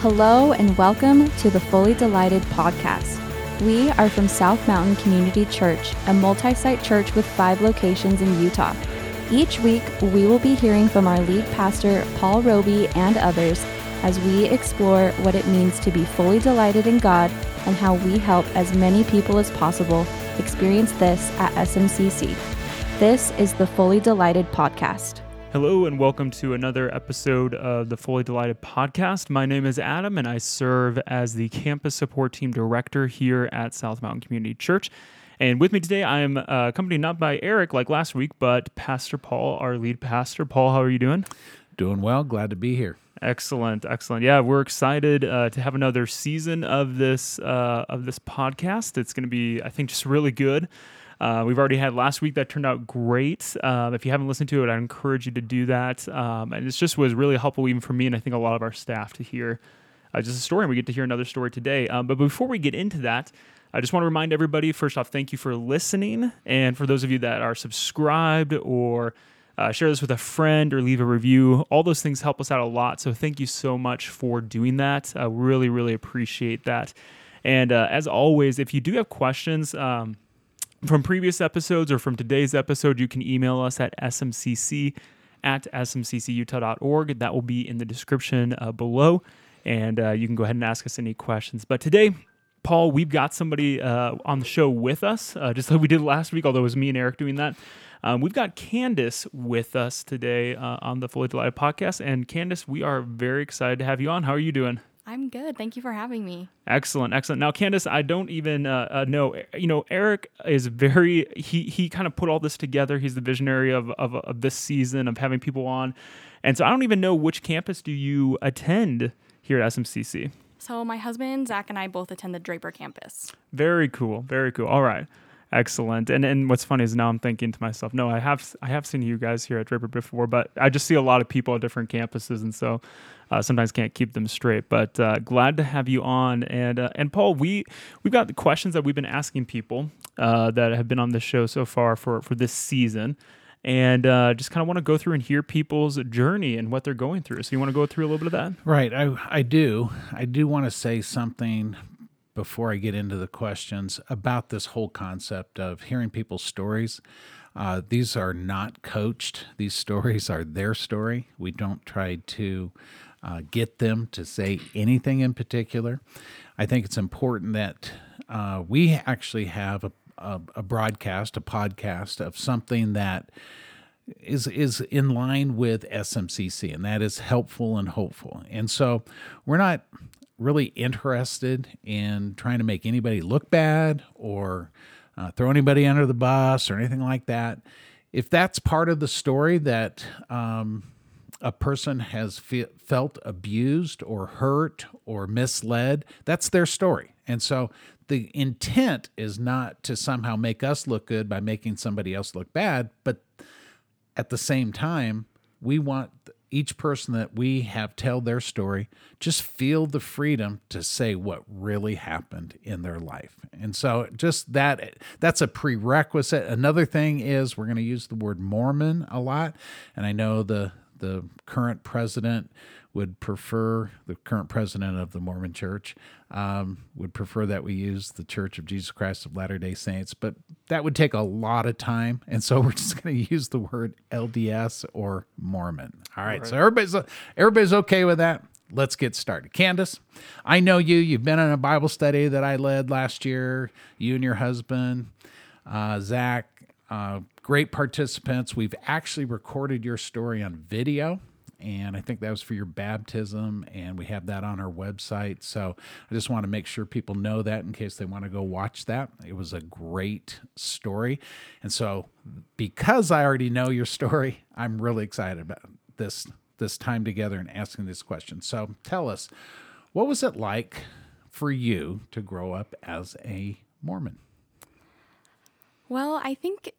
Hello, and welcome to the Fully Delighted podcast. We are from South Mountain Community Church, a multi site church with five locations in Utah. Each week, we will be hearing from our lead pastor, Paul Robie, and others as we explore what it means to be fully delighted in God and how we help as many people as possible experience this at SMCC. This is the Fully Delighted podcast. Hello, and welcome to another episode of the Fully Delighted podcast. My name is Adam, and I serve as the campus support team director here at South Mountain Community Church. And with me today, I am uh, accompanied not by Eric like last week, but Pastor Paul, our lead pastor. Paul, how are you doing? Doing well. Glad to be here. Excellent, excellent. Yeah, we're excited uh, to have another season of this uh, of this podcast. It's going to be, I think, just really good. Uh, we've already had last week that turned out great. Um, if you haven't listened to it, I encourage you to do that. Um, and it just was really helpful, even for me, and I think a lot of our staff to hear uh, just a story. And we get to hear another story today. Um, but before we get into that, I just want to remind everybody first off, thank you for listening. And for those of you that are subscribed or uh, share this with a friend or leave a review, all those things help us out a lot. So thank you so much for doing that. I really, really appreciate that. And uh, as always, if you do have questions, um, from previous episodes or from today's episode, you can email us at smcc at smccutah.org. That will be in the description uh, below, and uh, you can go ahead and ask us any questions. But today, Paul, we've got somebody uh, on the show with us, uh, just like we did last week, although it was me and Eric doing that. Um, we've got Candace with us today uh, on the Fully Delighted podcast. And Candace, we are very excited to have you on. How are you doing? I'm good. Thank you for having me. Excellent, excellent. Now, Candace, I don't even uh, uh, know. You know, Eric is very. He he kind of put all this together. He's the visionary of, of of this season of having people on, and so I don't even know which campus do you attend here at SMCC. So my husband Zach and I both attend the Draper campus. Very cool. Very cool. All right. Excellent. And and what's funny is now I'm thinking to myself, no, I have I have seen you guys here at Draper before, but I just see a lot of people at different campuses, and so uh, sometimes can't keep them straight. But uh, glad to have you on. And uh, and Paul, we we've got the questions that we've been asking people uh, that have been on the show so far for for this season. And uh, just kind of want to go through and hear people's journey and what they're going through. So you want to go through a little bit of that? Right. I I do. I do want to say something before I get into the questions about this whole concept of hearing people's stories. Uh, these are not coached. These stories are their story. We don't try to uh, get them to say anything in particular. I think it's important that uh, we actually have a, a, a broadcast, a podcast of something that is is in line with SMCC, and that is helpful and hopeful. And so we're not really interested in trying to make anybody look bad or uh, throw anybody under the bus or anything like that. If that's part of the story that um, a person has fe- felt abused or hurt or misled, that's their story. And so the intent is not to somehow make us look good by making somebody else look bad, but at the same time, we want each person that we have tell their story just feel the freedom to say what really happened in their life. And so just that that's a prerequisite. Another thing is we're going to use the word mormon a lot. And i know the the current president would prefer the current president of the Mormon Church um, would prefer that we use the Church of Jesus Christ of Latter Day Saints, but that would take a lot of time, and so we're just going to use the word LDS or Mormon. All right, so everybody's everybody's okay with that. Let's get started. Candace, I know you. You've been in a Bible study that I led last year. You and your husband, uh, Zach. Uh, great participants. We've actually recorded your story on video and I think that was for your baptism, and we have that on our website. So I just want to make sure people know that in case they want to go watch that. It was a great story. And so, because I already know your story, I'm really excited about this this time together and asking this question. So tell us, what was it like for you to grow up as a Mormon? Well, I think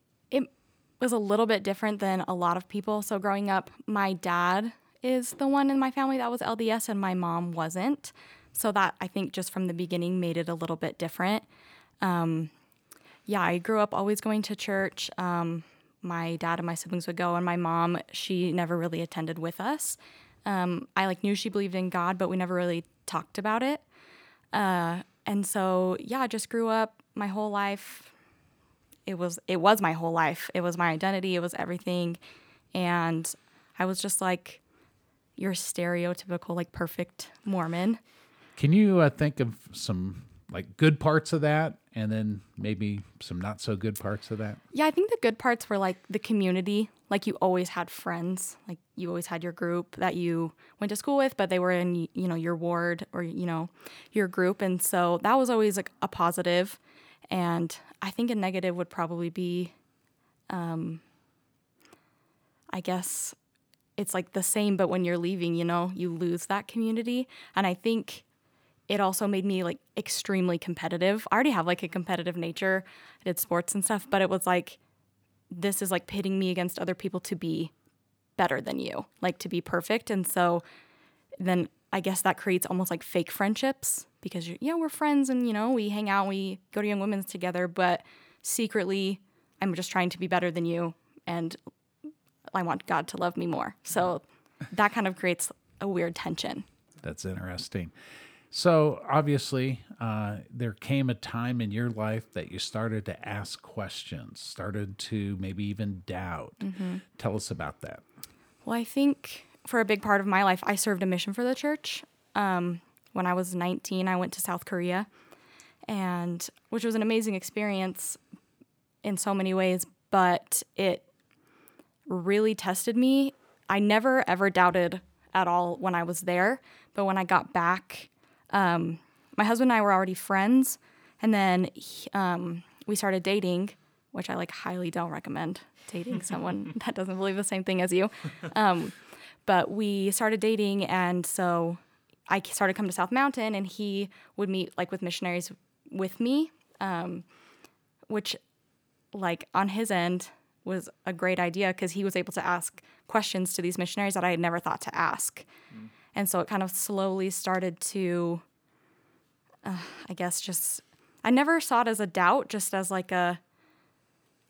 was a little bit different than a lot of people. So growing up, my dad is the one in my family that was LDS and my mom wasn't. So that I think just from the beginning made it a little bit different. Um, yeah, I grew up always going to church. Um, my dad and my siblings would go, and my mom, she never really attended with us. Um, I like knew she believed in God, but we never really talked about it. Uh, and so, yeah, I just grew up my whole life. It was it was my whole life. It was my identity. It was everything, and I was just like your stereotypical like perfect Mormon. Can you uh, think of some like good parts of that, and then maybe some not so good parts of that? Yeah, I think the good parts were like the community. Like you always had friends. Like you always had your group that you went to school with, but they were in you know your ward or you know your group, and so that was always like a positive. And I think a negative would probably be, um, I guess it's like the same, but when you're leaving, you know, you lose that community. And I think it also made me like extremely competitive. I already have like a competitive nature. I did sports and stuff, but it was like this is like pitting me against other people to be better than you, like to be perfect. And so then I guess that creates almost like fake friendships because you yeah, we're friends and you know, we hang out, we go to Young Women's together, but secretly I'm just trying to be better than you and I want God to love me more. So that kind of creates a weird tension. That's interesting. So, obviously, uh, there came a time in your life that you started to ask questions, started to maybe even doubt. Mm-hmm. Tell us about that. Well, I think for a big part of my life, I served a mission for the church. Um, when I was 19, I went to South Korea, and which was an amazing experience in so many ways, but it really tested me. I never ever doubted at all when I was there, but when I got back, um, my husband and I were already friends, and then he, um, we started dating, which I like highly don't recommend dating someone that doesn't believe the same thing as you. Um, but we started dating, and so I started coming to South Mountain, and he would meet like with missionaries with me, um, which like on his end was a great idea because he was able to ask questions to these missionaries that I had never thought to ask. Mm. And so it kind of slowly started to, uh, I guess, just, I never saw it as a doubt, just as like a,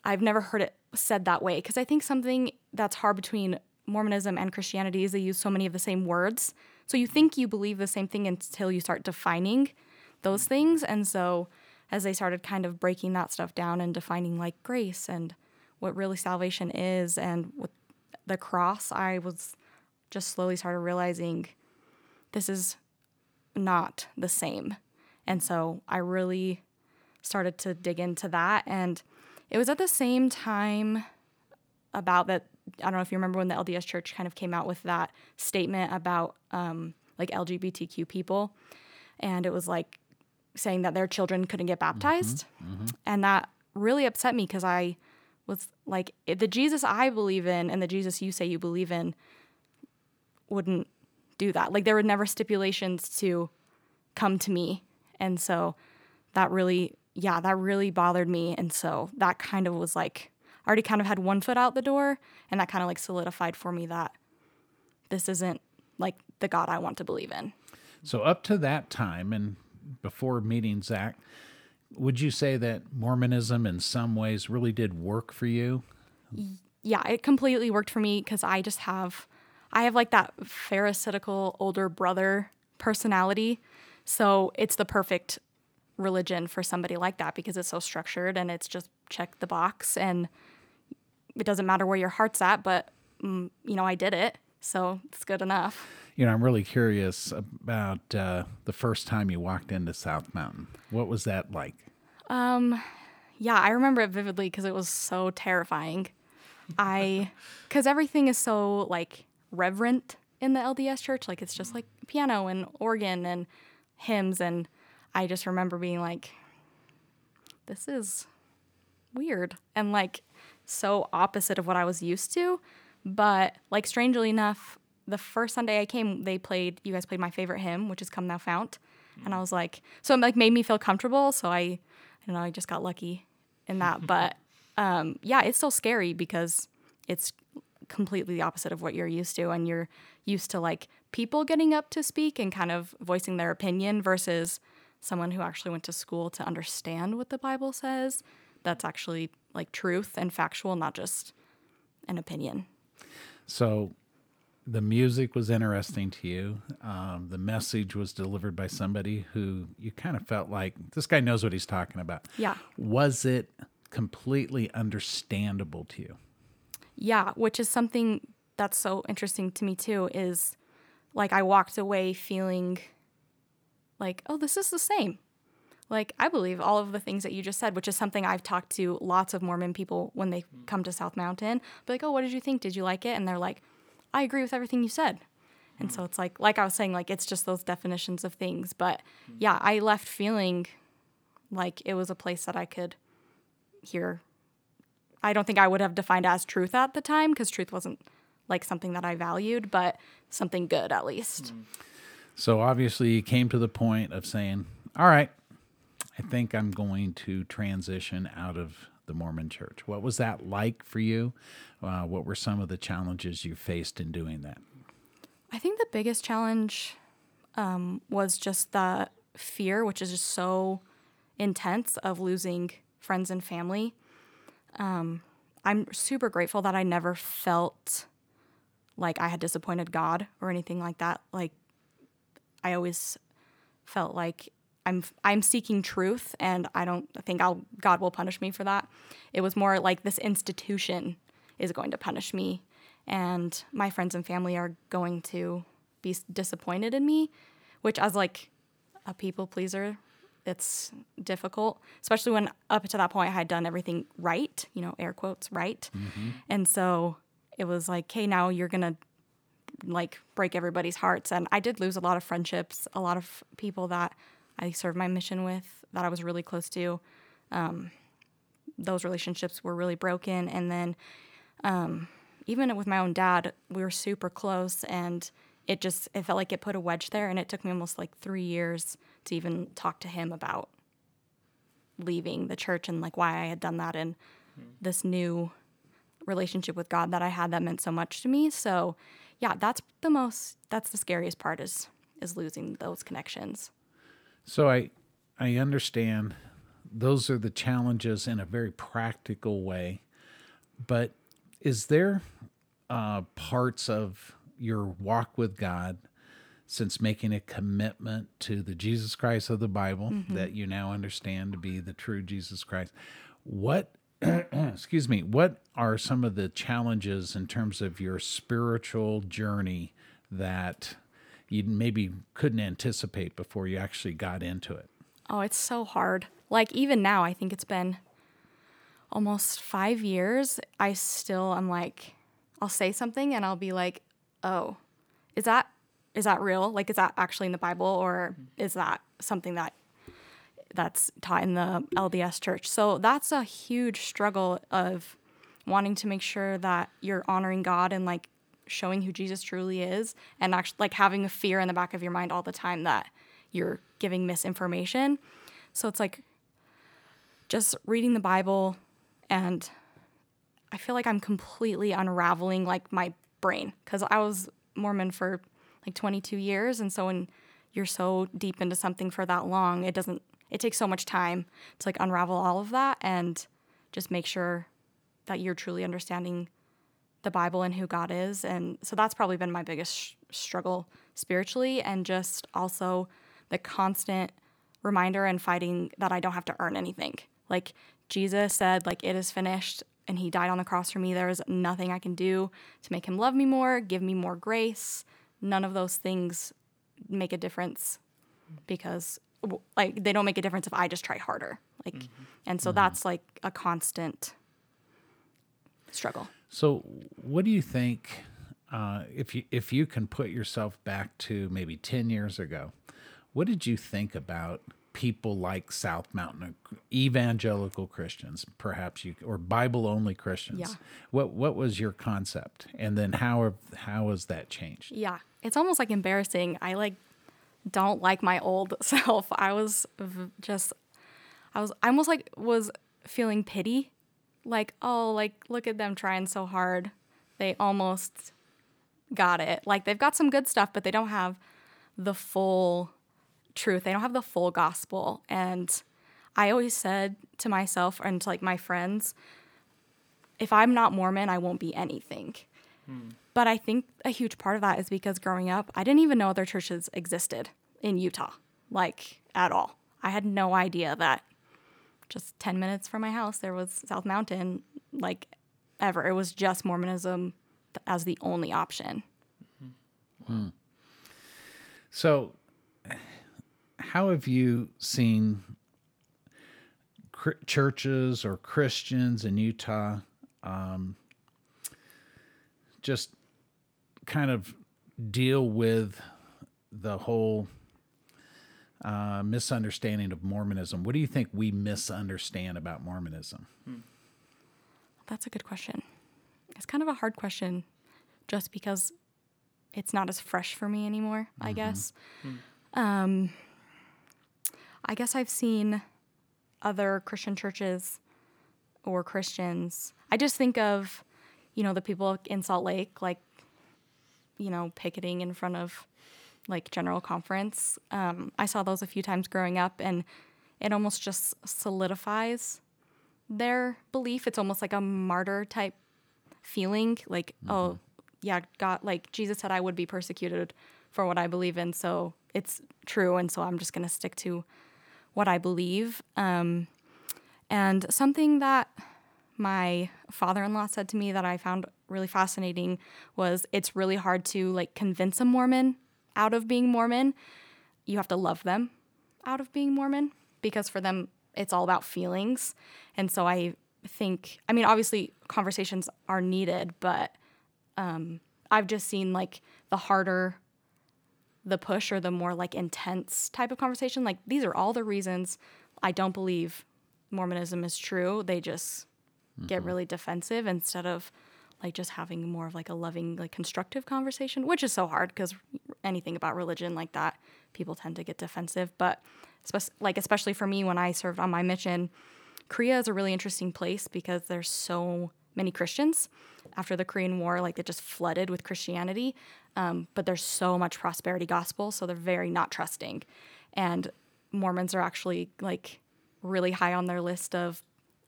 I've never heard it said that way. Because I think something that's hard between Mormonism and Christianity is they use so many of the same words. So you think you believe the same thing until you start defining those things. And so as they started kind of breaking that stuff down and defining like grace and what really salvation is and with the cross, I was just slowly started realizing this is not the same. And so I really started to dig into that. And it was at the same time about that. I don't know if you remember when the LDS Church kind of came out with that statement about um, like LGBTQ people. And it was like saying that their children couldn't get baptized. Mm-hmm, mm-hmm. And that really upset me because I was like, the Jesus I believe in and the Jesus you say you believe in wouldn't do that. Like there were never stipulations to come to me. And so that really, yeah, that really bothered me. And so that kind of was like, already kind of had one foot out the door. And that kind of like solidified for me that this isn't like the God I want to believe in. So up to that time and before meeting Zach, would you say that Mormonism in some ways really did work for you? Yeah, it completely worked for me because I just have I have like that pharisaical older brother personality. So it's the perfect religion for somebody like that because it's so structured and it's just check the box and it doesn't matter where your heart's at, but mm, you know, I did it. So it's good enough. You know, I'm really curious about uh, the first time you walked into South Mountain. What was that like? Um, yeah, I remember it vividly because it was so terrifying. I, because everything is so like reverent in the LDS church. Like it's just like piano and organ and hymns. And I just remember being like, this is weird and like so opposite of what I was used to. But like strangely enough, the first Sunday I came, they played you guys played my favorite hymn, which is Come Thou Fount. And I was like, so it like made me feel comfortable. So I I don't know, I just got lucky in that. but um, yeah, it's still scary because it's completely the opposite of what you're used to and you're used to like people getting up to speak and kind of voicing their opinion versus someone who actually went to school to understand what the bible says that's actually like truth and factual not just an opinion so the music was interesting to you. Um, the message was delivered by somebody who you kind of felt like this guy knows what he's talking about. Yeah. Was it completely understandable to you? Yeah, which is something that's so interesting to me too is like I walked away feeling like, oh, this is the same. Like I believe all of the things that you just said, which is something I've talked to lots of Mormon people when they mm. come to South Mountain. Be like, oh, what did you think? Did you like it? And they're like, I agree with everything you said. And so mm. it's like, like I was saying, like it's just those definitions of things. But mm. yeah, I left feeling like it was a place that I could hear. I don't think I would have defined as truth at the time because truth wasn't like something that I valued, but something good at least. So obviously, you came to the point of saying, "All right, I think I'm going to transition out of the Mormon Church." What was that like for you? Uh, what were some of the challenges you faced in doing that? I think the biggest challenge um, was just the fear, which is just so intense of losing friends and family. Um, I'm super grateful that I never felt like I had disappointed God or anything like that. Like I always felt like I'm I'm seeking truth, and I don't think I'll God will punish me for that. It was more like this institution is going to punish me, and my friends and family are going to be disappointed in me, which as like a people pleaser, it's difficult, especially when up to that point I had done everything right, you know, air quotes right, mm-hmm. and so it was like, hey, now you're gonna like break everybody's hearts. And I did lose a lot of friendships, a lot of people that I served my mission with that I was really close to. Um, those relationships were really broken. And then um, even with my own dad, we were super close and it just it felt like it put a wedge there and it took me almost like three years to even talk to him about leaving the church and like why I had done that and this new relationship with God that I had that meant so much to me. So yeah, that's the most that's the scariest part is is losing those connections. So I I understand those are the challenges in a very practical way. But is there uh, parts of your walk with God since making a commitment to the Jesus Christ of the Bible that you now understand to be the true Jesus Christ? What excuse me, what are some of the challenges in terms of your spiritual journey that you maybe couldn't anticipate before you actually got into it? Oh, it's so hard. Like even now, I think it's been almost five years. I still am like, I'll say something and I'll be like, oh, is that is that real? Like, is that actually in the Bible or is that something that that's taught in the LDS church? So that's a huge struggle of wanting to make sure that you're honoring God and like showing who Jesus truly is and actually like having a fear in the back of your mind all the time that you're giving misinformation. So it's like just reading the Bible and I feel like I'm completely unraveling like my brain because I was Mormon for like 22 years. And so when you're so deep into something for that long, it doesn't, it takes so much time to like unravel all of that and just make sure that you're truly understanding the Bible and who God is. And so that's probably been my biggest sh- struggle spiritually and just also the constant reminder and fighting that I don't have to earn anything. Like Jesus said like it is finished and he died on the cross for me. There is nothing I can do to make him love me more, give me more grace. None of those things make a difference because like they don't make a difference if I just try harder. Like mm-hmm. and so mm-hmm. that's like a constant struggle. So, what do you think uh, if you if you can put yourself back to maybe ten years ago? What did you think about people like South Mountain evangelical Christians, perhaps you or Bible only Christians? Yeah. What what was your concept, and then how how has that changed? Yeah, it's almost like embarrassing. I like don't like my old self. I was just, I was, I almost like was feeling pity, like oh, like look at them trying so hard. They almost got it. Like they've got some good stuff, but they don't have the full truth. They don't have the full gospel. And I always said to myself and to like my friends, if I'm not Mormon, I won't be anything. Hmm. But I think a huge part of that is because growing up, I didn't even know other churches existed in Utah, like at all. I had no idea that just 10 minutes from my house there was South Mountain, like ever. It was just Mormonism as the only option. So, how have you seen cr- churches or Christians in Utah um, just kind of deal with the whole uh, misunderstanding of Mormonism? What do you think we misunderstand about Mormonism? That's a good question. It's kind of a hard question just because it's not as fresh for me anymore, I guess. Um, I guess I've seen other Christian churches or Christians. I just think of, you know, the people in Salt Lake, like, you know, picketing in front of like General Conference. Um, I saw those a few times growing up, and it almost just solidifies their belief. It's almost like a martyr type feeling like, oh, yeah, God, like Jesus said, I would be persecuted for what I believe in. So it's true. And so I'm just going to stick to what I believe. Um, and something that my father-in-law said to me that I found really fascinating was it's really hard to like convince a Mormon out of being Mormon. You have to love them out of being Mormon because for them it's all about feelings. And so I think I mean obviously conversations are needed, but um, I've just seen like the harder the push or the more like intense type of conversation. Like these are all the reasons I don't believe Mormonism is true. They just get really defensive instead of like just having more of like a loving, like constructive conversation, which is so hard because anything about religion like that, people tend to get defensive. But like especially for me when I served on my mission, Korea is a really interesting place because there's so many Christians. After the Korean War, like it just flooded with Christianity, um, but there's so much prosperity gospel, so they're very not trusting. And Mormons are actually like really high on their list of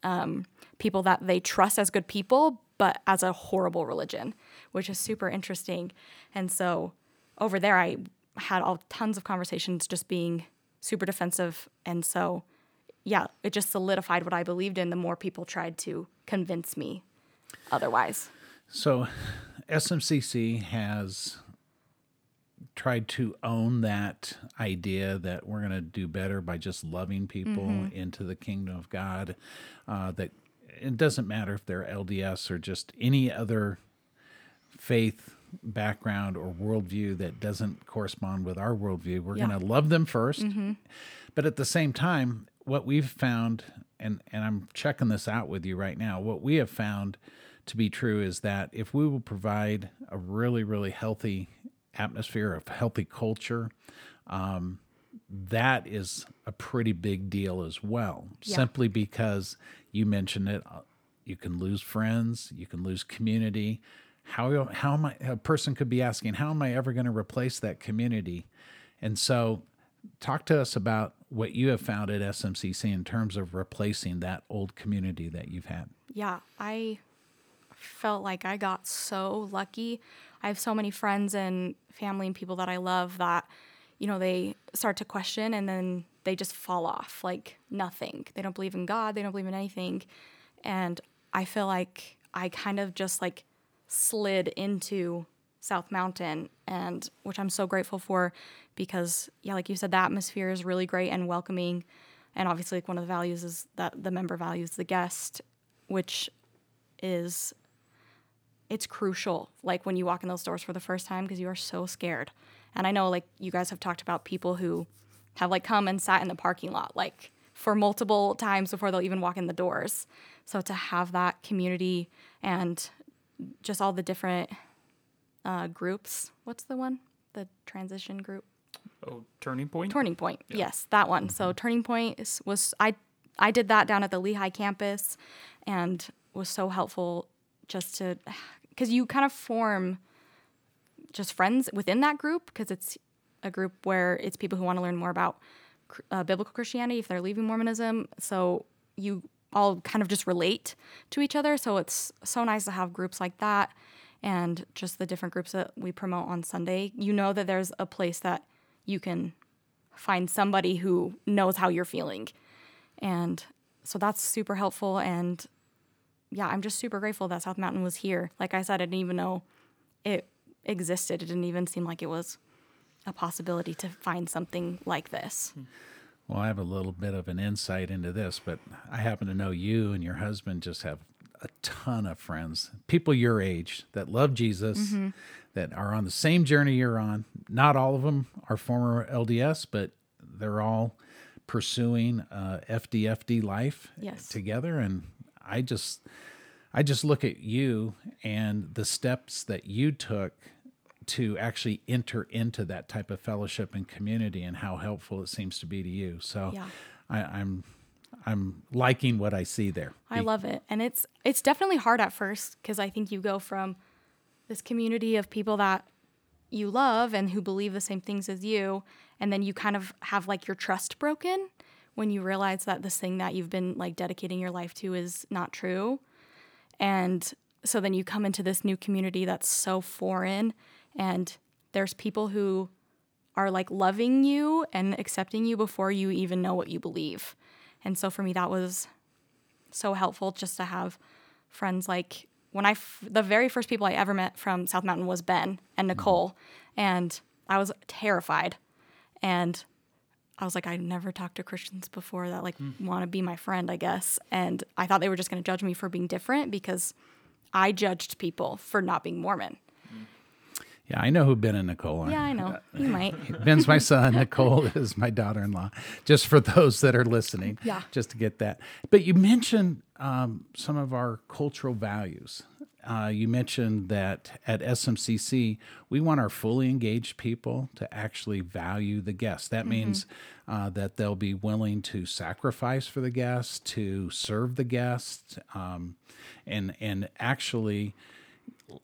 um, people that they trust as good people, but as a horrible religion, which is super interesting. And so over there, I had all tons of conversations just being super defensive. And so, yeah, it just solidified what I believed in the more people tried to convince me otherwise. So, SMCC has tried to own that idea that we're going to do better by just loving people into the kingdom of God. Uh, that it doesn't matter if they're LDS or just any other faith background or worldview that doesn't correspond with our worldview. We're Yeah. going to love them 1st but at the same time, what we've found, and and I'm checking this out with you right now, what we have found to be true is that if we will provide a really really healthy atmosphere of healthy culture, um, that is a pretty big deal as well. Yeah. Simply because you mentioned it, uh, you can lose friends, you can lose community. How how am I? A person could be asking, how am I ever going to replace that community? And so, talk to us about what you have found at SMCC in terms of replacing that old community that you've had. yeah, I felt like I got so lucky. I have so many friends and family and people that I love that, you know, they start to question and then they just fall off like nothing. They don't believe in God, they don't believe in anything. And I feel like I kind of just like slid into South Mountain and which I'm so grateful for because yeah, like you said, the atmosphere is really great and welcoming. And obviously like one of the values is that the member values the guest, which is it's crucial like when you walk in those doors for the first time because you are so scared and i know like you guys have talked about people who have like come and sat in the parking lot like for multiple times before they'll even walk in the doors so to have that community and just all the different uh, groups what's the one the transition group Oh, turning point. Turning Point. Yes, that one. So Turning Point is, was I I did that down at the Lehi campus, and was so helpful just to because you kind of form just friends within that group because it's a group where it's people who want to learn more about uh, biblical Christianity if they're leaving Mormonism. So you all kind of just relate to each other. So it's so nice to have groups like that. and just the different groups that we promote on Sunday, you know that there's a place that you can find somebody who knows how you're feeling. And so that's super helpful. And yeah, I'm just super grateful that South Mountain was here. Like I said, I didn't even know it existed. It didn't even seem like it was a possibility to find something like this. Hmm. Well, I have a little bit of an insight into this, but I happen to know you and your husband just have a ton of friends, people your age that love Jesus, mm-hmm. that are on the same journey you're on. Not all of them are former LDS, but they're all pursuing uh, FDFD life yes. together. And I just, I just look at you and the steps that you took to actually enter into that type of fellowship and community and how helpful it seems to be to you. So yeah. I, I'm I'm liking what I see there. I love it. And it's it's definitely hard at first because I think you go from this community of people that you love and who believe the same things as you and then you kind of have like your trust broken when you realize that this thing that you've been like dedicating your life to is not true. And so then you come into this new community that's so foreign and there's people who are like loving you and accepting you before you even know what you believe. And so for me, that was so helpful just to have friends like when I, f- the very first people I ever met from South Mountain was Ben and mm-hmm. Nicole. And I was terrified. And I was like, I never talked to Christians before that like mm. want to be my friend, I guess. And I thought they were just going to judge me for being different because I judged people for not being Mormon. Yeah, I know who Ben and Nicole are. Yeah, I know. You might. Ben's my son. Nicole is my daughter-in-law. Just for those that are listening. Yeah. Just to get that. But you mentioned um, some of our cultural values. Uh, you mentioned that at SMCC, we want our fully engaged people to actually value the guests. That mm-hmm. means uh, that they'll be willing to sacrifice for the guests, to serve the guests, um, and and actually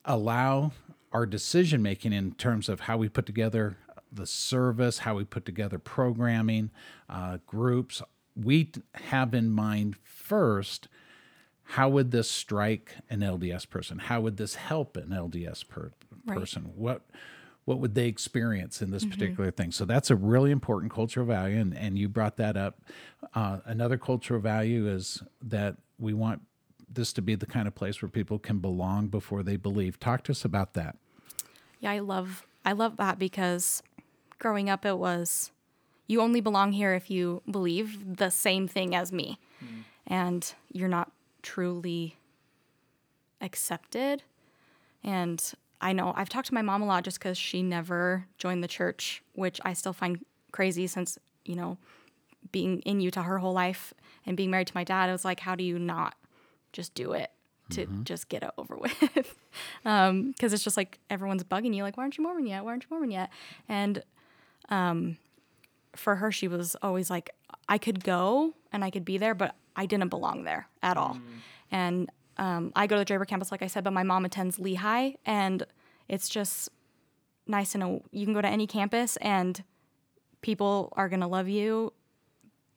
allow our decision making in terms of how we put together the service, how we put together programming, uh, groups, we have in mind first how would this strike an LDS person? How would this help an LDS per- person? Right. What what would they experience in this mm-hmm. particular thing? So that's a really important cultural value, and, and you brought that up. Uh, another cultural value is that we want this to be the kind of place where people can belong before they believe. Talk to us about that. Yeah, I love I love that because growing up it was you only belong here if you believe the same thing as me. Mm. And you're not truly accepted. And I know I've talked to my mom a lot just because she never joined the church, which I still find crazy since, you know, being in Utah her whole life and being married to my dad, it was like, how do you not just do it? to mm-hmm. just get it over with. Because um, it's just like everyone's bugging you, like, why aren't you Mormon yet? Why aren't you Mormon yet? And um, for her, she was always like, I could go and I could be there, but I didn't belong there at all. Mm. And um, I go to the Draper campus, like I said, but my mom attends Lehi, and it's just nice to know you can go to any campus and people are going to love you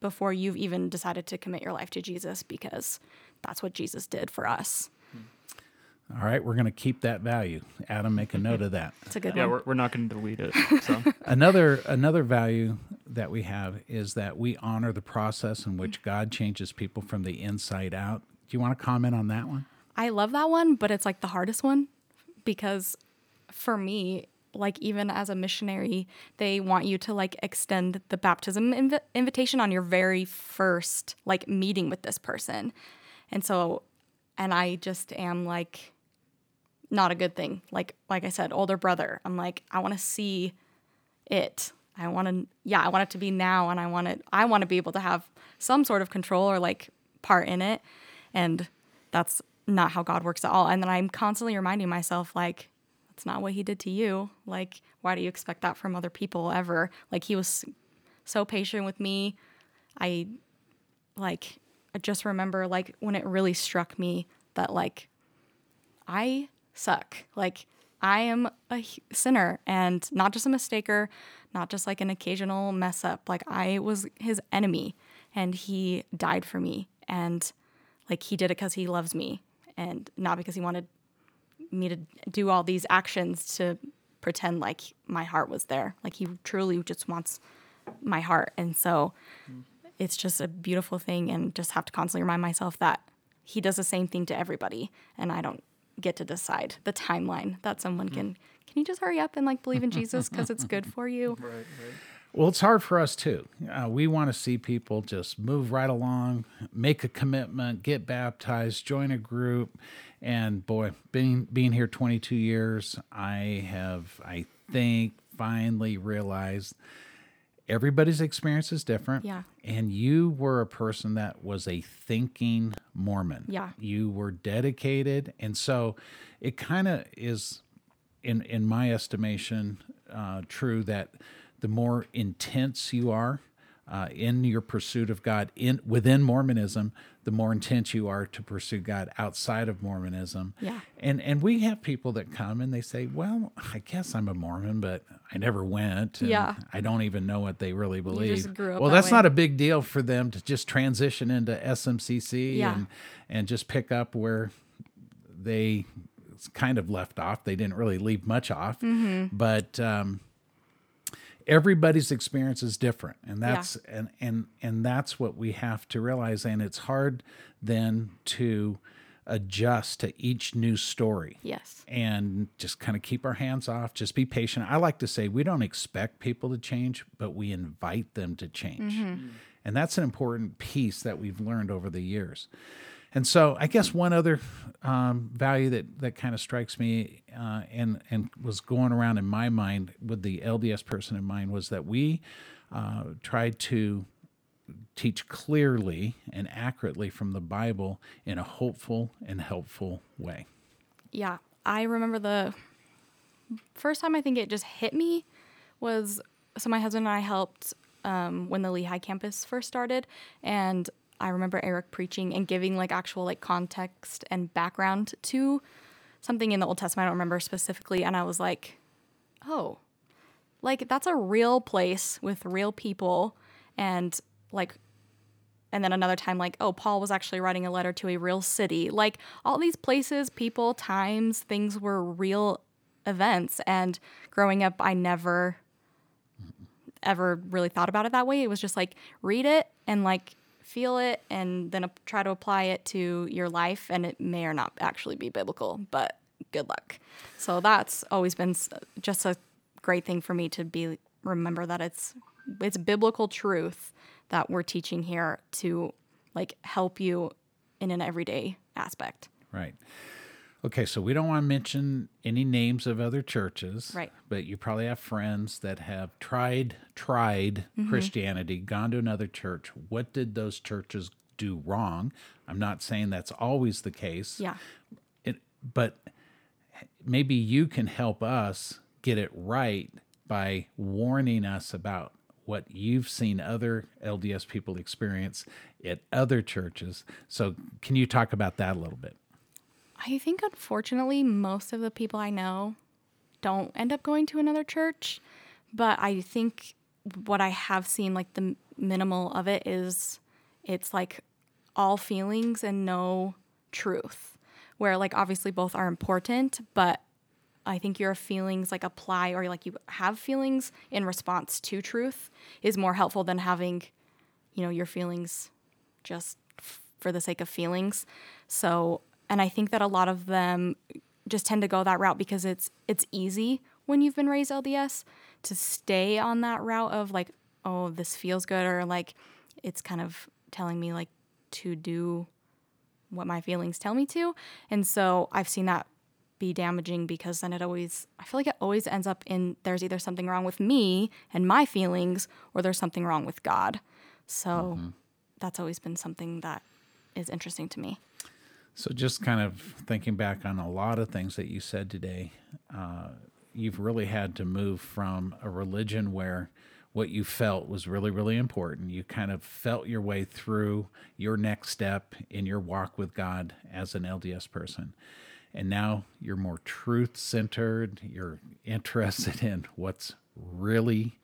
before you've even decided to commit your life to Jesus because that's what Jesus did for us. Hmm. All right, we're going to keep that value. Adam, make a note of that. It's a good yeah, one. we're, we're not going to delete it. So. another another value that we have is that we honor the process in which God changes people from the inside out. Do you want to comment on that one? I love that one, but it's like the hardest one because for me, like even as a missionary, they want you to like extend the baptism inv- invitation on your very first like meeting with this person. And so, and I just am like, not a good thing. Like, like I said, older brother. I'm like, I want to see it. I want to, yeah, I want it to be now, and I want it. I want to be able to have some sort of control or like part in it, and that's not how God works at all. And then I'm constantly reminding myself, like, that's not what He did to you. Like, why do you expect that from other people ever? Like, He was so patient with me. I like I just remember like when it really struck me that like I suck. Like I am a sinner and not just a mistaker, not just like an occasional mess up. Like I was his enemy and he died for me and like he did it cuz he loves me and not because he wanted me to do all these actions to pretend like my heart was there. Like he truly just wants my heart. And so it's just a beautiful thing and just have to constantly remind myself that he does the same thing to everybody and I don't get to decide the timeline that someone can can you just hurry up and like believe in Jesus because it's good for you. Right, right. Well, it's hard for us too. Uh, we want to see people just move right along, make a commitment, get baptized, join a group, and boy, being being here 22 years, I have, I think, finally realized everybody's experience is different. Yeah. And you were a person that was a thinking Mormon. Yeah. You were dedicated, and so it kind of is, in in my estimation, uh, true that the more intense you are uh, in your pursuit of God in within Mormonism, the more intense you are to pursue God outside of Mormonism. Yeah. And and we have people that come and they say, "Well, I guess I'm a Mormon, but I never went. and Yeah. I don't even know what they really believe." just grew up well, that that's way. not a big deal for them to just transition into SMCC Yeah. and and just pick up where they kind of left off. They didn't really leave much off, Mm-hmm. but um, everybody's experience is different, and that's and and and that's what we have to realize. And it's hard then to adjust to each new story Yes. and just kind of keep our hands off, just be patient. I like to say we don't expect people to change, but we invite them to change. Mm-hmm. And that's an important piece that we've learned over the years. And so I guess one other um, value that, that kind of strikes me uh, and, and was going around in my mind with the LDS person in mind was that we uh, tried to teach clearly and accurately from the Bible in a hopeful and helpful way. Yeah, I remember the first time I think it just hit me was so my husband and I helped um, when the Lehi campus first started, and I remember Eric preaching and giving like actual like context and background to something in the Old Testament. I don't remember specifically, and I was like, oh, like that's a real place with real people, and like and then another time like oh paul was actually writing a letter to a real city like all these places people times things were real events and growing up i never ever really thought about it that way it was just like read it and like feel it and then try to apply it to your life and it may or not actually be biblical but good luck so that's always been just a great thing for me to be remember that it's it's biblical truth that we're teaching here to like help you in an everyday aspect Right. Okay, so we don't want to mention any names of other churches. Right. But you probably have friends that have tried tried Mm-hmm. Christianity, gone to another church. What did those churches do wrong? I'm not saying that's always the case. yeah It, but maybe you can help us get it right by warning us about what you've seen other LDS people experience at other churches. So, can you talk about that a little bit? I think unfortunately most of the people I know don't end up going to another church, but I think what I have seen like the minimal of it is it's like all feelings and no truth. Where like obviously both are important, but I think your feelings like apply or like you have feelings in response to truth is more helpful than having you know your feelings just f- for the sake of feelings. So, and I think that a lot of them just tend to go that route because it's it's easy when you've been raised LDS to stay on that route of like, oh, this feels good or like it's kind of telling me like to do what my feelings tell me to. And so I've seen that be damaging because then it always I feel like it always ends up in there's either something wrong with me and my feelings or there's something wrong with God. So mm-hmm. that's always been something that is interesting to me. So, just kind of thinking back on a lot of things that you said today, uh, you've really had to move from a religion where what you felt was really, really important. You kind of felt your way through your next step in your walk with God as an LDS person. And now you're more truth centered. You're interested in what's really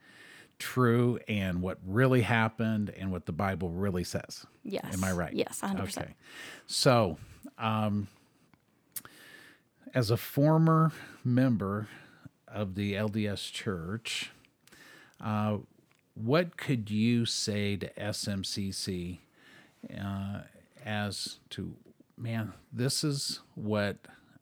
true and what really happened and what the Bible really says. Yes. Am I right? Yes, 100%. Okay. So, um, as a former member of the LDS Church, uh, what could you say to SMCC uh, as to, man, this is what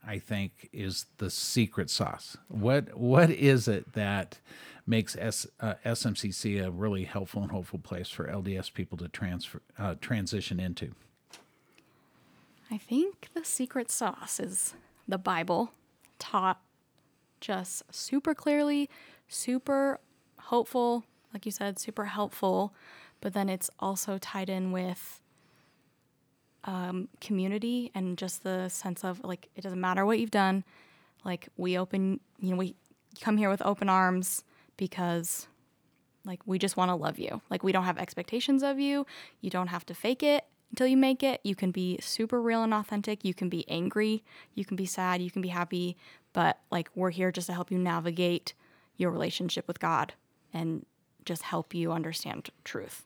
I think is the secret sauce. What what is it that makes S, uh, SMCC a really helpful and hopeful place for LDS people to transfer uh, transition into? I think the secret sauce is the Bible taught just super clearly, super hopeful, like you said, super helpful, but then it's also tied in with um, community and just the sense of like it doesn't matter what you've done, like we open, you know, we come here with open arms because like we just want to love you. Like we don't have expectations of you. You don't have to fake it until you make it. You can be super real and authentic. You can be angry. You can be sad. You can be happy. But like we're here just to help you navigate your relationship with God and just help you understand truth.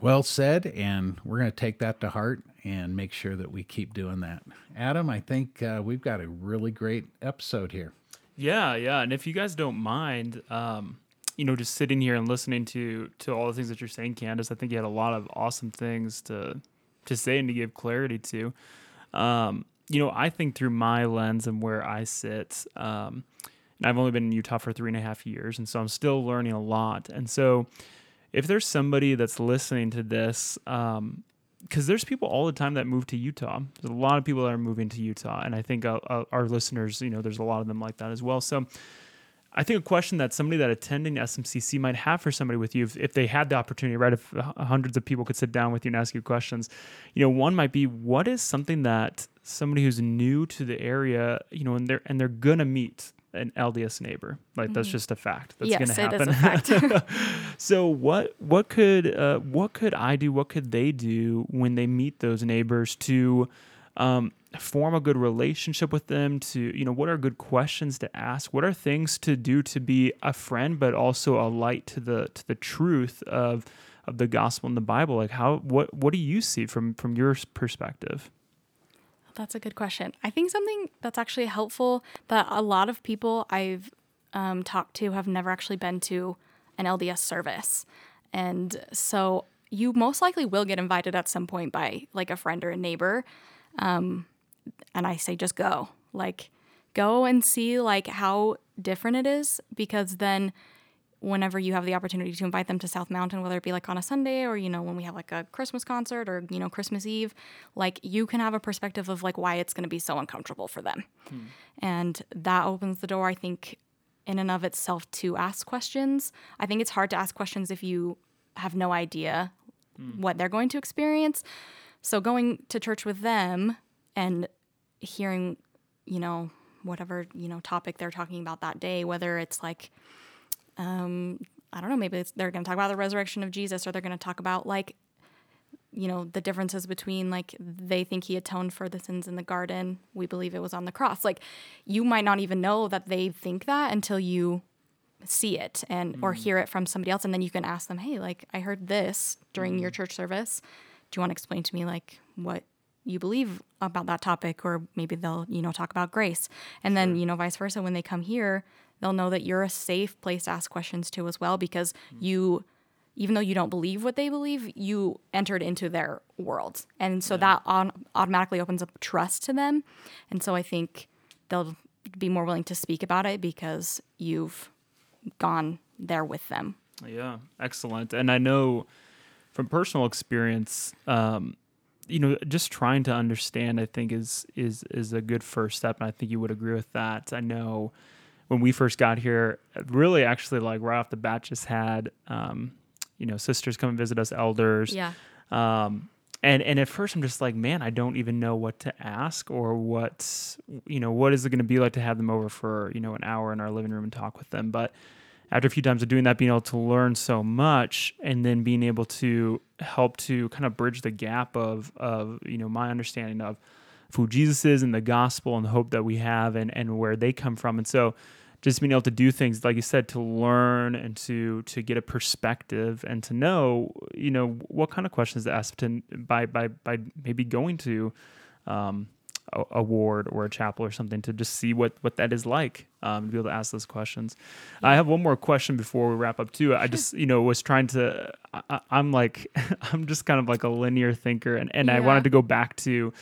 Well said, and we're going to take that to heart and make sure that we keep doing that. Adam, I think uh, we've got a really great episode here. Yeah, yeah, and if you guys don't mind, um, you know, just sitting here and listening to to all the things that you're saying, Candace, I think you had a lot of awesome things to to say and to give clarity to. Um, you know, I think through my lens and where I sit, um, and I've only been in Utah for three and a half years, and so I'm still learning a lot, and so if there's somebody that's listening to this, um, because there's people all the time that move to Utah. There's a lot of people that are moving to Utah, and I think uh, uh, our listeners, you know, there's a lot of them like that as well. So, I think a question that somebody that attending SMCC might have for somebody with you, if, if they had the opportunity, right? If hundreds of people could sit down with you and ask you questions, you know, one might be, what is something that somebody who's new to the area, you know, and they're and they're gonna meet an LDS neighbor. Like mm-hmm. that's just a fact. That's yes, going to happen. so what what could uh, what could I do? What could they do when they meet those neighbors to um, form a good relationship with them? To you know, what are good questions to ask? What are things to do to be a friend, but also a light to the to the truth of of the gospel in the Bible? Like how what what do you see from from your perspective? That's a good question. I think something that's actually helpful that a lot of people I've um, talked to have never actually been to an LDS service. And so you most likely will get invited at some point by like a friend or a neighbor. Um, and I say just go. Like go and see like how different it is because then whenever you have the opportunity to invite them to South Mountain, whether it be like on a Sunday or, you know, when we have like a Christmas concert or, you know, Christmas Eve, like you can have a perspective of like why it's going to be so uncomfortable for them. Hmm. And that opens the door, I think, in and of itself to ask questions. I think it's hard to ask questions if you have no idea hmm. what they're going to experience. So going to church with them and hearing, you know, whatever, you know, topic they're talking about that day, whether it's like, um, I don't know, maybe they're going to talk about the resurrection of Jesus or they're going to talk about like, you know, the differences between like they think he atoned for the sins in the garden. We believe it was on the cross. Like you might not even know that they think that until you see it and mm. or hear it from somebody else and then you can ask them, "Hey, like I heard this during mm. your church service. Do you want to explain to me like what you believe about that topic or maybe they'll, you know, talk about grace." And sure. then, you know, vice versa when they come here, they'll know that you're a safe place to ask questions to as well because mm-hmm. you even though you don't believe what they believe you entered into their world and so yeah. that on, automatically opens up trust to them and so i think they'll be more willing to speak about it because you've gone there with them yeah excellent and i know from personal experience um, you know just trying to understand i think is is is a good first step and i think you would agree with that i know when we first got here, really actually like right off the bat, just had um, you know sisters come and visit us, elders. Yeah. Um, and and at first I'm just like, man, I don't even know what to ask or what you know what is it going to be like to have them over for you know an hour in our living room and talk with them. But after a few times of doing that, being able to learn so much, and then being able to help to kind of bridge the gap of of you know my understanding of who Jesus is and the gospel and the hope that we have and and where they come from, and so just being able to do things like you said to learn and to to get a perspective and to know you know what kind of questions to ask to by by by maybe going to um, a, a ward or a chapel or something to just see what what that is like um, to be able to ask those questions. I have one more question before we wrap up too. I just you know was trying to I, I'm like I'm just kind of like a linear thinker and and I wanted to go back to.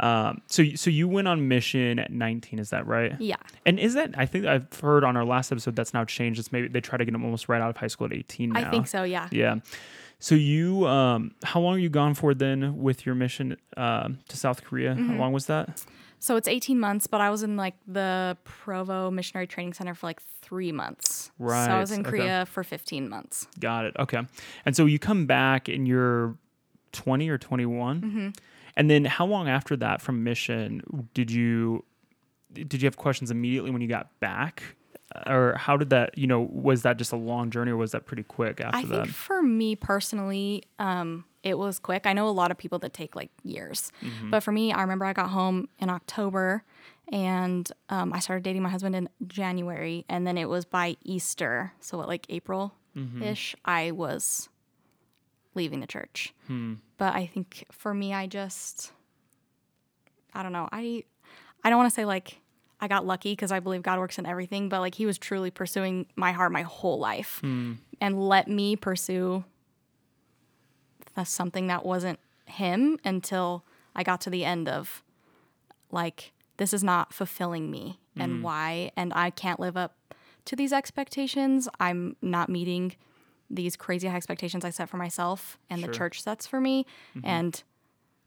Um, so so you went on mission at 19, is that right? Yeah. And is that I think I've heard on our last episode that's now changed. It's maybe they try to get them almost right out of high school at 18 now. I think so, yeah. Yeah. So you, um, how long are you gone for then with your mission um, to South Korea? Mm-hmm. How long was that? So it's 18 months, but I was in like the Provo Missionary Training Center for like three months. Right. So I was in okay. Korea for 15 months. Got it. Okay. And so you come back and you're 20 or 21. Mm-hmm. And then how long after that from mission did you did you have questions immediately when you got back? Or how did that, you know, was that just a long journey or was that pretty quick after that? I think for me personally, um, it was quick. I know a lot of people that take like years, Mm-hmm. but for me, I remember I got home in October and um, I started dating my husband in January, and then it was by Easter, so what like April ish, I was leaving the church. But I think for me, I just, I don't know, I, I don't want to say like. I got lucky because I believe God works in everything, but like he was truly pursuing my heart my whole life hmm. and let me pursue th- something that wasn't him until I got to the end of like this is not fulfilling me and hmm. why and I can't live up to these expectations. I'm not meeting these crazy high expectations I set for myself and the church sets for me mm-hmm. and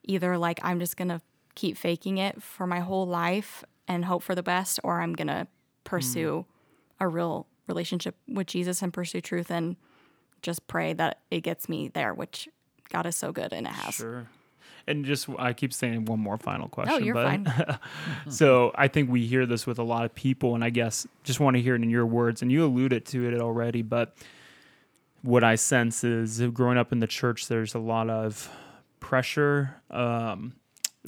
either like I'm just going to keep faking it for my whole life and hope for the best or I'm going to pursue a real relationship with Jesus and pursue truth and just pray that it gets me there, which God is so good and it has. Sure. And just I keep saying one more final question. Oh, you're but fine. so I think we hear this with a lot of people, and I guess just want to hear it in your words, and you alluded to it already, but what I sense is growing up in the church, there's a lot of pressure. Um,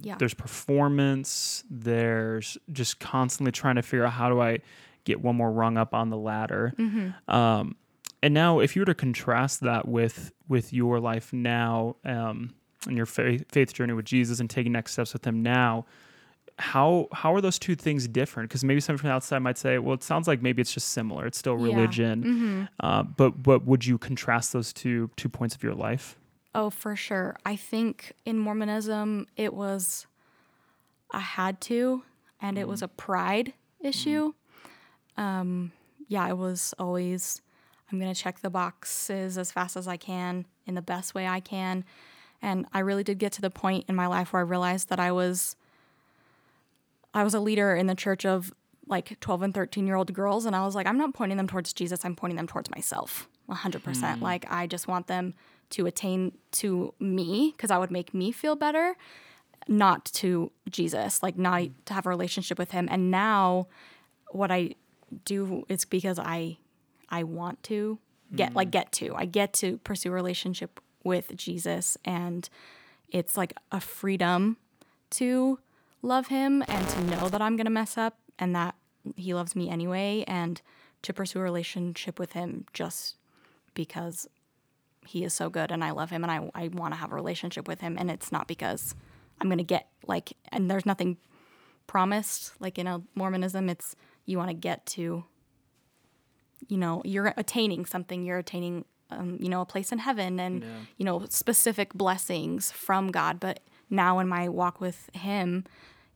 Yeah. there's performance. There's just constantly trying to figure out how do I get one more rung up on the ladder. Mm-hmm. Um, and now, if you were to contrast that with with your life now um, and your faith, faith journey with Jesus and taking next steps with Him now, how how are those two things different? Because maybe someone from the outside might say, "Well, it sounds like maybe it's just similar. It's still Yeah. religion." Mm-hmm. Uh, but but would you contrast those two two points of your life? Oh, for sure. I think in Mormonism, it was, I had to, and it was mm-hmm. a pride issue. Mm-hmm. Um, yeah, it was always, I'm going to check the boxes as fast as I can in the best way I can. And I really did get to the point in my life where I realized that I was, I was a leader in the church of like 12 and 13 year old girls. And I was like, I'm not pointing them towards Jesus, I'm pointing them towards myself 100%. Hmm. Like, I just want them to attain to me because I would make me feel better, not to Jesus, like, not mm. to have a relationship with him. And now what I do is because I, I want to get like mm. get to. I get to pursue a relationship with Jesus and it's like a freedom to love him and to know that I'm going to mess up and that he loves me anyway and to pursue a relationship with him just because he is so good and I love him and I, I want to have a relationship with him and it's not because I'm going to get like and there's nothing promised like in a Mormonism it's you want to get to you know you're attaining something you're attaining um, you know a place in heaven and you know specific blessings from god but now in my walk with him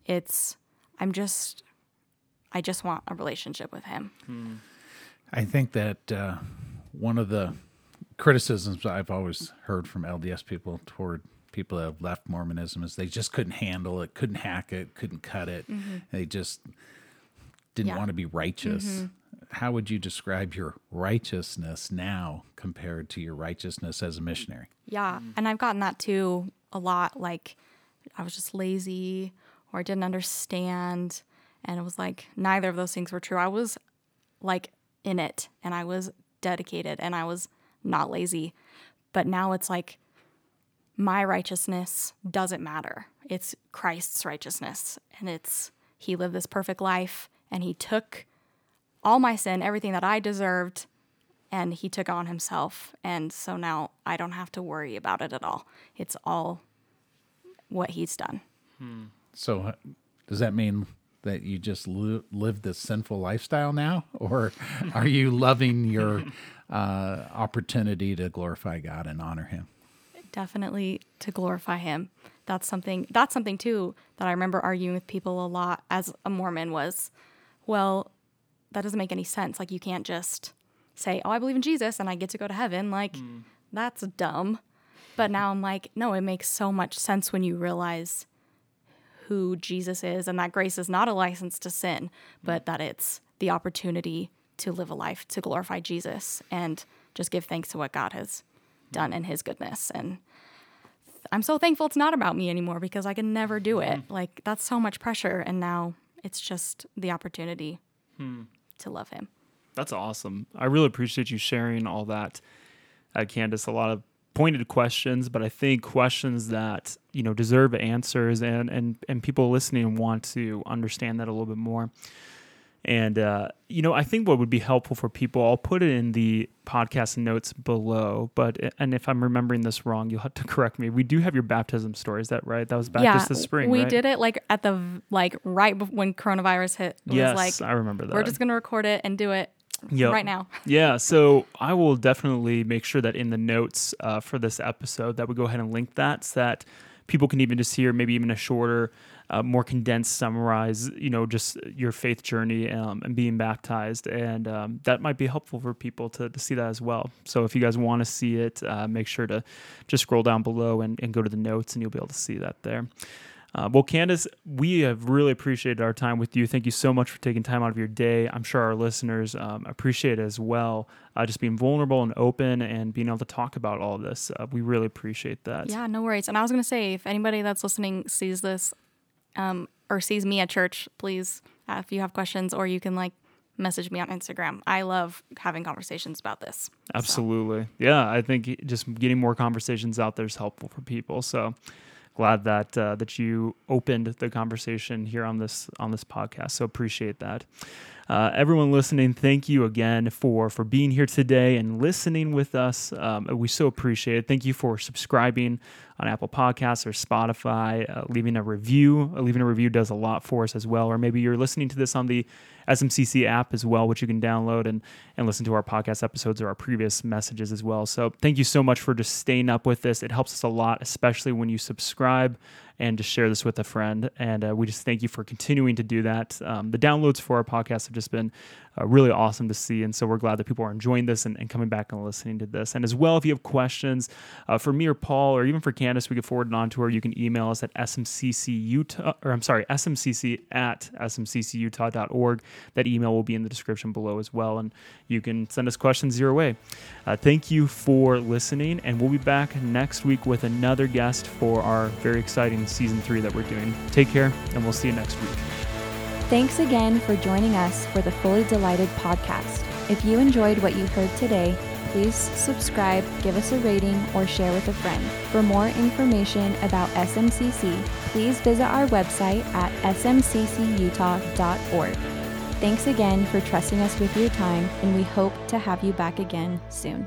it's i'm just i just want a relationship with him. I think that uh, one of the criticisms I've always heard from LDS people toward people that have left Mormonism is they just couldn't handle it, couldn't hack it, couldn't cut it. Mm-hmm. They just didn't Yeah. want to be righteous. Mm-hmm. How would you describe your righteousness now compared to your righteousness as a missionary? Yeah. And I've gotten that too a lot. Like, I was just lazy or I didn't understand. And it was like, neither of those things were true. I was like in it and I was dedicated and I was not lazy. But now it's like, my righteousness doesn't matter. It's Christ's righteousness. And it's, he lived this perfect life and he took all my sin, everything that I deserved, and he took on himself and so now i don't have to worry about it at all it's all what he's done So, uh, Does that mean that you just li- live this sinful lifestyle now, or are you loving your uh, opportunity to glorify God and honor Him? Definitely to glorify Him. That's something. That's something too that I remember arguing with people a lot as a Mormon was, well, that doesn't make any sense. Like you can't just say, "Oh, I believe in Jesus and I get to go to heaven." Like mm. that's dumb. But now I'm like, no, it makes so much sense when you realize who Jesus is and that grace is not a license to sin, but that it's the opportunity to live a life to glorify Jesus and just give thanks to what God has done in his goodness. And I'm so thankful it's not about me anymore because I can never do it. Mm-hmm. Like that's so much pressure and now it's just the opportunity hmm. to love him. That's awesome. I really appreciate you sharing all that, uh, Candace. A lot of pointed questions, but I think questions that you know deserve answers, and and and people listening want to understand that a little bit more. And uh, you know, I think what would be helpful for people, I'll put it in the podcast notes below. But and if I'm remembering this wrong, you'll have to correct me. We do have your baptism story. Is that right? That was back yeah, just this spring. We right? did it like at the like right when coronavirus hit. It yes, like, I remember that. We're just gonna record it and do it yep. right now. yeah, so I will definitely make sure that in the notes uh, for this episode that we go ahead and link that so that people can even just hear maybe even a shorter, uh, more condensed summarize, you know, just your faith journey um, and being baptized, and um, that might be helpful for people to, to see that as well. So if you guys want to see it, uh, make sure to just scroll down below and, and go to the notes, and you'll be able to see that there. Uh, well, Candace, we have really appreciated our time with you. Thank you so much for taking time out of your day. I'm sure our listeners um, appreciate it as well. Uh, just being vulnerable and open and being able to talk about all this. Uh, we really appreciate that. Yeah, no worries. And I was going to say, if anybody that's listening sees this um, or sees me at church, please, uh, if you have questions, or you can like message me on Instagram. I love having conversations about this. Absolutely. So. Yeah, I think just getting more conversations out there is helpful for people. So glad that uh, that you opened the conversation here on this on this podcast. So appreciate that. Uh, everyone listening, thank you again for for being here today and listening with us. Um, we so appreciate it. Thank you for subscribing on Apple Podcasts or Spotify, uh, leaving a review. Uh, leaving a review does a lot for us as well. Or maybe you're listening to this on the SMCC app as well, which you can download and, and listen to our podcast episodes or our previous messages as well. So thank you so much for just staying up with this. It helps us a lot, especially when you subscribe and just share this with a friend. And uh, we just thank you for continuing to do that. Um, the downloads for our podcast have just been uh, really awesome to see. And so we're glad that people are enjoying this and, and coming back and listening to this. And as well, if you have questions uh, for me or Paul or even for Candace, we can forward it on to her. You can email us at smccutah, or I'm sorry, smcc at smccutah.org. That email will be in the description below as well. And you can send us questions your way. Uh, thank you for listening. And we'll be back next week with another guest for our very exciting season three that we're doing. Take care, and we'll see you next week. Thanks again for joining us for the Fully Delighted podcast. If you enjoyed what you heard today, please subscribe, give us a rating, or share with a friend. For more information about SMCC, please visit our website at smccutah.org. Thanks again for trusting us with your time, and we hope to have you back again soon.